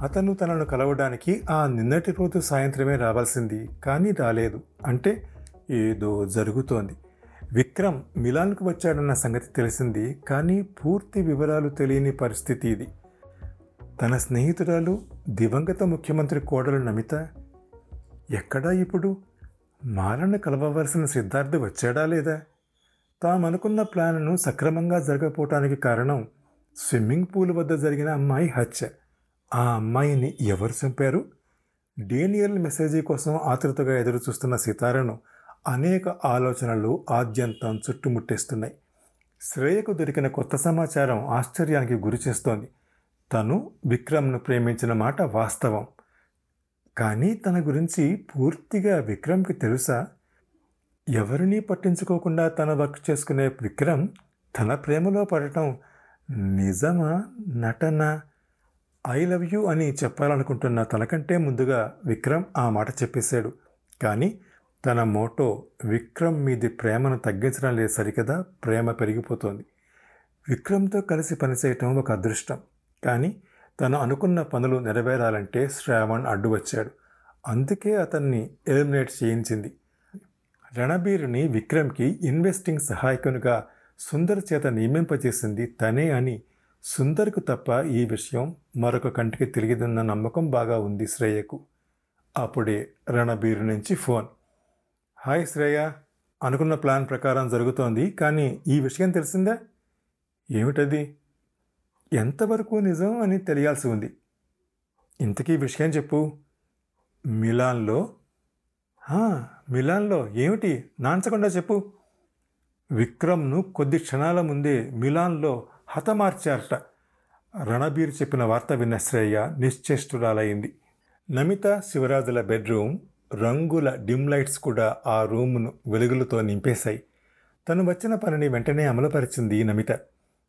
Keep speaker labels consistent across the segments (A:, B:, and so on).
A: అతను తనను కలవడానికి ఆ నిన్నటి రోజు సాయంత్రమే రావాల్సింది కానీ రాలేదు. అంటే ఏదో జరుగుతోంది. విక్రమ్ మిలాన్కు వచ్చాడన్న సంగతి తెలిసింది కానీ పూర్తి వివరాలు తెలియని పరిస్థితి ఇది. తన స్నేహితురాలు దివంగత ముఖ్యమంత్రి కోడలు నమిత ఎక్కడా ఇప్పుడు? మాలను కలవవలసిన సిద్ధార్థ్ వచ్చాడా లేదా? తామనుకున్న ప్లాన్ను సక్రమంగా జరగకపోవటానికి కారణం స్విమ్మింగ్ పూల్ వద్ద జరిగిన అమ్మాయి హత్య. ఆ అమ్మాయిని ఎవరు చంపారు? డేనియల్ మెసేజీ కోసం ఆతృతగా ఎదురు చూస్తున్న సితారను అనేక ఆలోచనలు ఆద్యంతం చుట్టుముట్టేస్తున్నాయి. శ్రేయకు దొరికిన కొత్త సమాచారం ఆశ్చర్యానికి గురిచేస్తోంది తను విక్రమ్ను ప్రేమించిన మాట వాస్తవం. కానీ తన గురించి పూర్తిగా విక్రమ్కి తెలుసా? ఎవరినీ పట్టించుకోకుండా తన వర్క్ చేసుకునే విక్రమ్ తన ప్రేమలో పడటం నిజమా? నటన? ఐ లవ్ యూ అని చెప్పాలనుకుంటున్న తనకంటే ముందుగా విక్రమ్ ఆ మాట చెప్పేశాడు. కానీ తన మోటో విక్రమ్ మీది ప్రేమను తగ్గించడం లేదు సరికదా? ప్రేమ పెరిగిపోతోంది. విక్రమ్తో కలిసి పనిచేయటం ఒక అదృష్టం. కానీ తను అనుకున్న పనులు నెరవేరాలంటే శ్రావణ్ అడ్డు వచ్చాడు. అందుకే అతన్ని ఎలిమినేట్ చేయించింది. రణబీర్ని విక్రమ్కి ఇన్వెస్టింగ్ సహాయకునిగా సుందర్ చేత నియమింపజేసింది తనే అని సుందర్కు తప్ప ఈ విషయం మరొక కంటికి తెలియదన్న నమ్మకం బాగా ఉంది శ్రేయకు. అప్పుడే రణబీర్ నుంచి ఫోన్. హాయ్ శ్రేయ అనుకున్న ప్లాన్ ప్రకారం జరుగుతోంది కానీ ఈ విషయం తెలిసిందా? ఏమిటది? ఎంతవరకు నిజం అని తెలియాల్సి ఉంది. ఇంతకీ విషయం చెప్పు. మిలాన్లో? మిలాన్లో. ఏమిటి? నాంచకుండా చెప్పు. విక్రమ్ను కొద్ది క్షణాల ముందే మిలాన్లో హతమార్చారట. రణబీర్ చెప్పిన వార్త విన్న శ్రేయ నిశ్చేష్టురాలైంది. నమిత శివరాజుల బెడ్రూమ్ రంగుల డిమ్ లైట్స్ కూడా ఆ రూమును వెలుగులతో నింపేశాయి. తను వచ్చిన పనిని వెంటనే అమలుపరిచింది నమిత.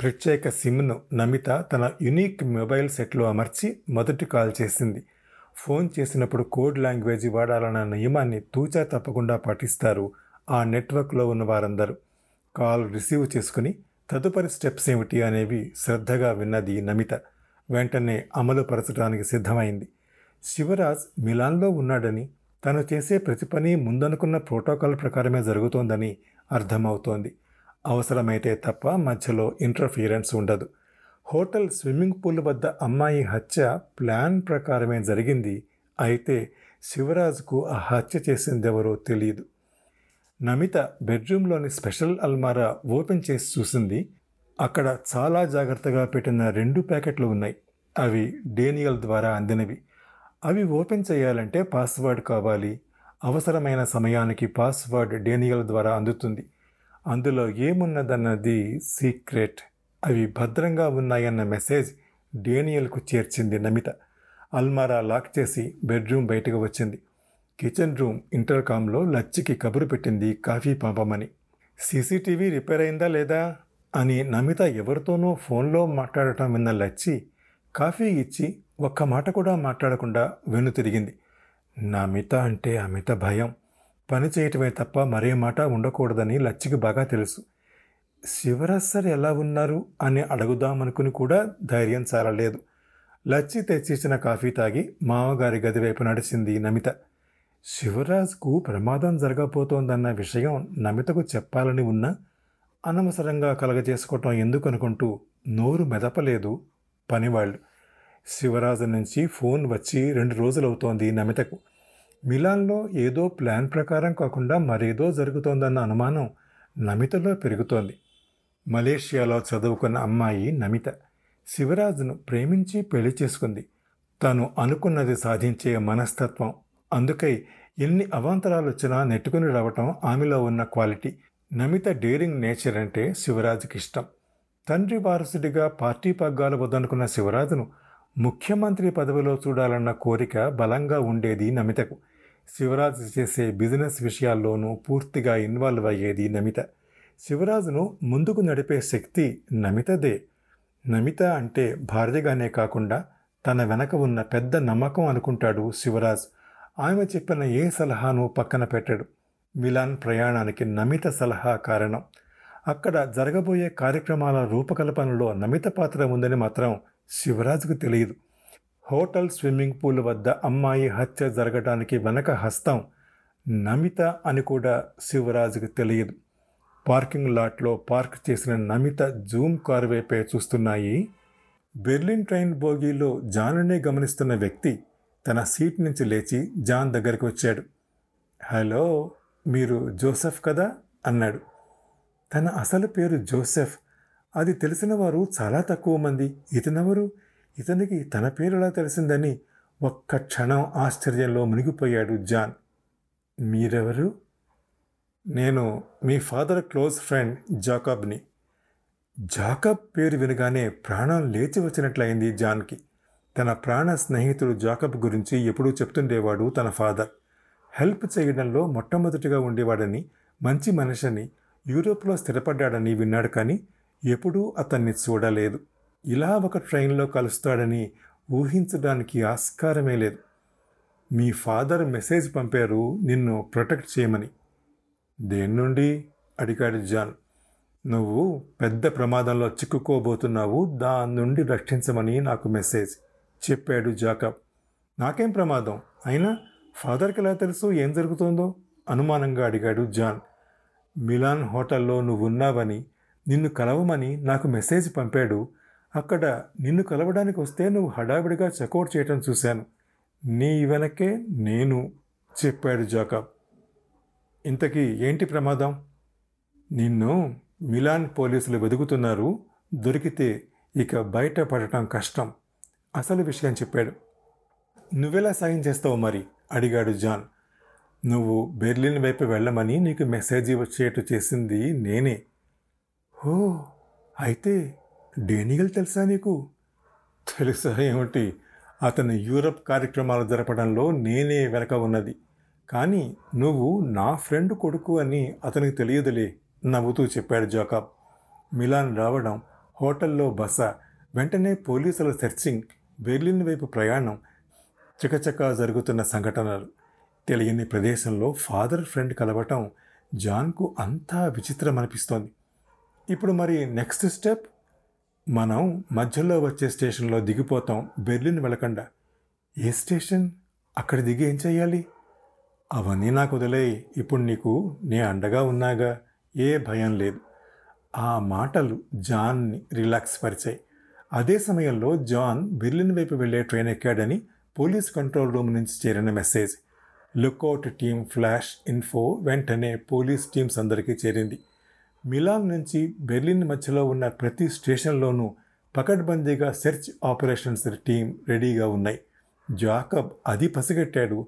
A: ప్రత్యేక సిమ్ను నమిత తన యునీక్ మొబైల్ సెట్లో అమర్చి మొదటి కాల్ చేసింది. ఫోన్ చేసినప్పుడు కోడ్ లాంగ్వేజ్ వాడాలన్న నియమాన్ని తూచా తప్పకుండా పాటిస్తారు ఆ నెట్వర్క్లో ఉన్న వారందరూ. కాల్ రిసీవ్ చేసుకుని తదుపరి స్టెప్స్ ఏమిటి అనేవి శ్రద్ధగా విన్నది నమిత. వెంటనే అమలు పరచడానికి సిద్ధమైంది. శివరాజ్ మిలాన్లో ఉన్నాడని తను చేసే ప్రతి పని ముందనుకున్న ప్రోటోకాల్ ప్రకారమే జరుగుతోందని అర్థమవుతోంది. అవసరమైతే తప్ప మధ్యలో ఇంటర్ఫీరెన్స్ ఉండదు. హోటల్ స్విమ్మింగ్ పూల్ వద్ద అమ్మాయి హత్య ప్లాన్ ప్రకారమే జరిగింది. అయితే శివరాజ్కు ఆ హత్య చేసిందెవరో తెలియదు నమిత బెడ్రూమ్లోని స్పెషల్ అల్మారా ఓపెన్ చేసి చూసింది. అక్కడ చాలా జాగ్రత్తగా పెట్టిన రెండు ప్యాకెట్లు ఉన్నాయి. అవి డేనియల్ ద్వారా అందినవి. అవి ఓపెన్ చేయాలంటే పాస్వర్డ్ కావాలి. అవసరమైన సమయానికి పాస్వర్డ్ డేనియల్ ద్వారా అందుతుంది. అందులో ఏమున్నదన్నది సీక్రెట్. అవి భద్రంగా ఉన్నాయన్న మెసేజ్ డేనియల్కు చేర్చింది నమిత. అల్మారా లాక్ చేసి బెడ్రూమ్ బయటకు వచ్చింది. కిచెన్ రూమ్ ఇంటర్కామ్లో లచ్చికి కబురు పెట్టింది కాఫీ పంపమని సీసీటీవీ రిపేర్ అయిందా లేదా? అని నమిత ఎవరితోనో ఫోన్లో మాట్లాడటం విన్న లచ్చి కాఫీ ఇచ్చి ఒక్క మాట కూడా మాట్లాడకుండా వెనుతిరిగింది నమిత అంటే అమిత భయం. పని చేయటమే తప్ప మరే మాట ఉండకూడదని లచ్చికి బాగా తెలుసు. శివరాజ్ సార్ ఎలా ఉన్నారు? అని అడుగుదామనుకుని కూడా ధైర్యం చాలలేదు. లచ్చి తెచ్చిచ్చిన కాఫీ తాగి మామగారి గది వైపు నడిచింది నమిత. శివరాజ్కు ప్రమాదం జరగబోతోందన్న విషయం నమితకు చెప్పాలని ఉన్నా అనవసరంగా కలగజేసుకోవటం ఎందుకు అనుకుంటూ నోరు మెదపలేదు పనివాళ్ళు. శివరాజు నుంచి ఫోన్ వచ్చి రెండు రోజులవుతోంది నమితకు. మిలాన్లో ఏదో ప్లాన్ ప్రకారం కాకుండా మరేదో జరుగుతోందన్న అనుమానం నమితలో పెరుగుతోంది. మలేషియాలో చదువుకున్న అమ్మాయి నమిత శివరాజును ప్రేమించి పెళ్ళి చేసుకుంది. తను అనుకున్నది సాధించే మనస్తత్వం అందుకై ఎన్ని అవాంతరాలు వచ్చినా నెట్టుకుని రావటం ఆమెలో ఉన్న క్వాలిటీ. నమిత డేరింగ్ నేచర్ అంటే శివరాజుకి ఇష్టం తండ్రి వారసుడిగా పార్టీ పగ్గాలు వద్దనుకున్న శివరాజును ముఖ్యమంత్రి పదవిలో చూడాలన్న కోరిక బలంగా ఉండేది నమితకు. శివరాజు చేసే బిజినెస్ విషయాల్లోనూ పూర్తిగా ఇన్వాల్వ్ అయ్యేది నమిత. శివరాజును ముందుకు నడిపే శక్తి నమితదే. నమిత అంటే భార్యగానే కాకుండా తన వెనక ఉన్న పెద్ద నమ్మకం అనుకుంటాడు శివరాజ్. ఆమె చెప్పిన ఏ సలహాను పక్కన పెట్టాడు. మిలాన్ ప్రయాణానికి నమిత సలహా కారణం. అక్కడ జరగబోయే కార్యక్రమాల రూపకల్పనలో నమిత పాత్ర ఉందని మాత్రం శివరాజుకు తెలియదు. హోటల్ స్విమ్మింగ్ పూల్ వద్ద అమ్మాయి హత్య జరగడానికి వెనక హస్తం నమిత అని కూడా శివరాజుకు తెలియదు. పార్కింగ్ లాట్లో పార్క్ చేసిన నమిత జూమ్ కారు వైపే చూస్తున్నాయి. బెర్లిన్ ట్రైన్ బోగీలో జానునే గమనిస్తున్న వ్యక్తి తన సీట్ నుంచి లేచి జాన్ దగ్గరికి వచ్చాడు. హలో మీరు జోసెఫ్ కదా? అన్నాడు. తన అసలు పేరు జోసెఫ్. అది తెలిసిన వారు చాలా తక్కువ మంది. ఇతనెవరు? ఇతనికి తన పేరు ఎలా తెలిసిందని ఒక్క క్షణం ఆశ్చర్యంలో మునిగిపోయాడు జాన్. మీరెవరు? నేను మీ ఫాదర్ క్లోజ్ ఫ్రెండ్ జాకబ్ని. జాకబ్ పేరు వినగానే ప్రాణం లేచి వచ్చినట్లయింది జాన్కి. తన ప్రాణ స్నేహితుడు జాకబ్ గురించి ఎప్పుడూ చెప్తుండేవాడు తన ఫాదర్. హెల్ప్ చేయడంలో మొట్టమొదటిగా ఉండేవాడని మంచి మనిషిని యూరోప్లో స్థిరపడ్డాడని విన్నాడు కానీ ఎప్పుడూ అతన్ని చూడలేదు. ఇలా ఒక ట్రైన్లో కలుస్తాడని ఊహించడానికి ఆస్కారమే లేదు. మీ ఫాదర్ మెసేజ్ పంపారు నిన్ను ప్రొటెక్ట్ చేయమని. దేని నుండి అడిగాడు జాన్. నువ్వు పెద్ద ప్రమాదంలో చిక్కుకోబోతున్నావు దాని నుండి రక్షించమని నాకు మెసేజ్. చెప్పాడు జాకబ్. నాకేం ప్రమాదం? అయినా ఫాదర్కి ఎలా తెలుసు? ఏం జరుగుతుందో? అనుమానంగా అడిగాడు జాన్. మిలాన్ హోటల్లో నువ్వు ఉన్నావని నిన్ను కలవమని నాకు మెసేజ్ పంపాడు. అక్కడ నిన్ను కలవడానికి వస్తే నువ్వు హడావిడిగా చెకౌట్ చేయటం చూశాను. నీ వెనకే నేను చెప్పాడు జాకబ్. ఇంతకీ ఏంటి ప్రమాదం? నిన్ను మిలాన్ పోలీసులు వెతుకుతున్నారు దొరికితే ఇక బయట పడటం కష్టం. అసలు విషయం చెప్పాడు. నువ్వెలా సాయం చేస్తావు మరి? అడిగాడు జాన్. నువ్వు బెర్లిన్ వైపు వెళ్ళమని నీకు మెసేజ్ వచ్చేట్టు చేసింది నేనే. ఓ అయితే డేనియల్ తెలుసా నీకు? తెలుసా ఏమిటి? అతను యూరప్ కార్యక్రమాలు జరపడంలో నేనే వెనక ఉన్నది. కానీ నువ్వు నా ఫ్రెండ్ కొడుకు అని అతనికి తెలియదులే నవ్వుతూ చెప్పాడు జాకబ్. మిలాన్ రావడం హోటల్లో బస. వెంటనే పోలీసుల సెర్చింగ్. బెర్లిన్ వైపు ప్రయాణం చకచకా జరుగుతున్న సంఘటనలు. తెలియని ప్రదేశంలో ఫాదర్ ఫ్రెండ్ కలవటం జాన్కు అంతా విచిత్రం అనిపిస్తోంది ఇప్పుడు మరి నెక్స్ట్ స్టెప్? మనం మధ్యలో వచ్చే స్టేషన్లో దిగిపోతాం బెర్లిన్ వెళ్ళకుండా ఏ స్టేషన్? అక్కడ దిగి ఏం చేయాలి? అవన్నీ నాకు వదిలే ఇప్పుడు నీకు నే అండగా ఉన్నాగా. ఏ భయం లేదు. ఆ మాటలు జాన్ని రిలాక్స్ పరిచాయి. అదే సమయంలో జాన్ బెర్లిన్ వైపు వెళ్ళే ట్రైన్ ఎక్కాడని పోలీస్ కంట్రోల్ రూమ్ నుంచి చేరిన message. Lookout team flash info వెంటనే పోలీస్ టీమ్స్ అందరికీ చేరింది. మిలాన్ నుంచి బెర్లిన్ మధ్యలో ఉన్న ప్రతి స్టేషన్లోనూ పకడ్బందీగా సెర్చ్ ఆపరేషన్స్ టీం రెడీగా ఉన్నాయి. జాకబ్ అది పసిగట్టాడు.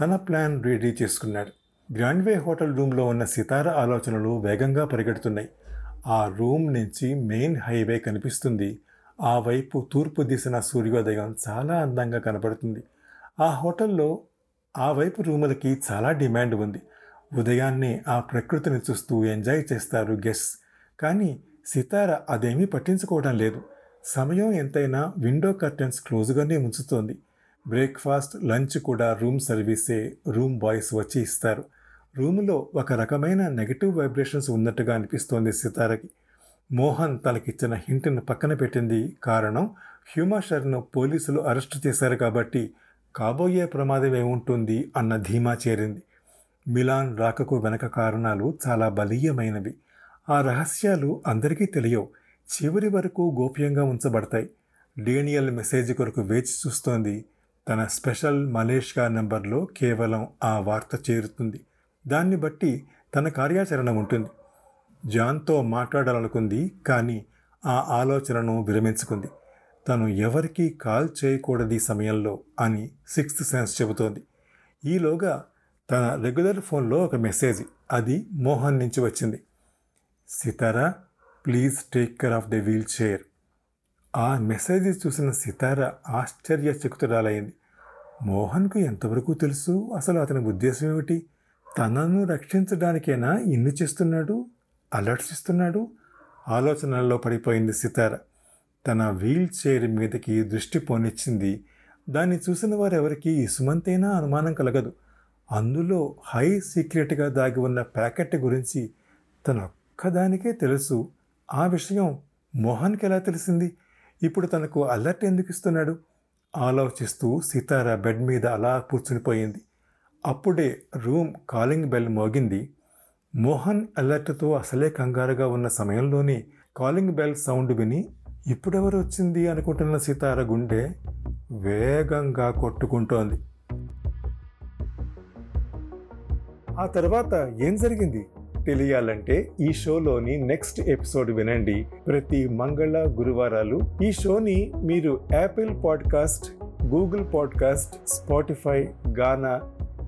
A: తన ప్లాన్ రెడీ చేసుకున్నాడు. గ్రాండ్వే హోటల్ రూమ్లో ఉన్న సితార ఆలోచనలు వేగంగా పరిగెడుతున్నాయి. ఆ రూమ్ నుంచి మెయిన్ హైవే కనిపిస్తుంది. ఆ వైపు తూర్పు దిశన సూర్యోదయం చాలా అందంగా కనబడుతుంది. ఆ హోటల్లో ఆ వైపు రూములకి చాలా డిమాండ్ ఉంది. ఉదయాన్నే ఆ ప్రకృతిని చూస్తూ ఎంజాయ్ చేస్తారు గెస్ట్స్ కానీ సితార అదేమీ పట్టించుకోవడం లేదు. సమయం ఎంతైనా విండో కర్టెన్స్ క్లోజ్గానే ఉంచుతోంది. బ్రేక్ఫాస్ట్ లంచ్ కూడా రూమ్ సర్వీసే రూమ్ బాయ్స్ వచ్చి ఇస్తారు. రూములో ఒక రకమైన నెగిటివ్ వైబ్రేషన్స్ ఉన్నట్టుగా అనిపిస్తోంది సితారకి. మోహన్ తనకిచ్చిన హింట్ను పక్కన పెట్టింది కారణం హ్యూమాషర్ను పోలీసులు అరెస్టు చేశారు కాబట్టి కాబోయే ప్రమాదం ఏముంటుంది అన్న ధీమా చేరింది. మిలాన్ రాకకు వెనక కారణాలు చాలా బలీయమైనవి. ఆ రహస్యాలు అందరికీ తెలియవు. చివరి వరకు గోప్యంగా ఉంచబడతాయి. డేనియల్ మెసేజ్ కొరకు వేచి చూస్తోంది. తన స్పెషల్ మలేషియా నెంబర్లో కేవలం ఆ వార్త చేరుతుంది. దాన్ని బట్టి తన కార్యాచరణ ఉంటుంది. జాన్తో మాట్లాడాలనుకుంది కానీ ఆ ఆలోచనను విరమించుకుంది. తను ఎవరికీ కాల్ చేయకూడదు సమయంలో అని సిక్స్త్ సెన్స్ చెబుతోంది. ఈలోగా తన రెగ్యులర్ ఫోన్లో ఒక మెసేజ్ అది మోహన్ నుంచి వచ్చింది. Sitara please take care of the wheelchair. ఆ మెసేజ్ చూసిన సితార ఆశ్చర్యచకుతురాలయ్యింది మోహన్కు ఎంతవరకు తెలుసు? అసలు అతని ఉద్దేశం ఏమిటి? తనను రక్షించడానికైనా ఇన్ని చేస్తున్నాడు? అలర్ట్స్ ఆలోచనల్లో పడిపోయింది సితార. తన వీల్ చైర్ మీదకి దృష్టి పోనిచ్చింది. దాన్ని చూసిన వారెవరికి ఇసుమంతైనా అనుమానం కలగదు. అందులో హై సీక్రెట్గా దాగి ఉన్న ప్యాకెట్ గురించి తన ఒక్కదానికే తెలుసు. ఆ విషయం మోహన్కి ఎలా తెలిసింది? ఇప్పుడు తనకు అలర్ట్ ఎందుకు ఇస్తున్నాడు? ఆలోచిస్తూ సితార బెడ్ మీద అలా కూర్చునిపోయింది. అప్పుడే రూమ్ కాలింగ్ బెల్ మోగింది. మోహన్ అలర్ట్తో అసలే కంగారుగా ఉన్న సమయంలోనే కాలింగ్ బెల్ సౌండ్ విని ఇప్పుడెవరు వచ్చింది? అనుకుంటున్న సితార గుండె వేగంగా కొట్టుకుంటోంది. ఆ తర్వాత ఏం జరిగింది? తెలియాలంటే ఈ షోలోని నెక్స్ట్ ఎపిసోడ్ వినండి. ప్రతి మంగళ గురువారాలు ఈ షోని మీరు Apple podcast Google podcast Spotify Gaana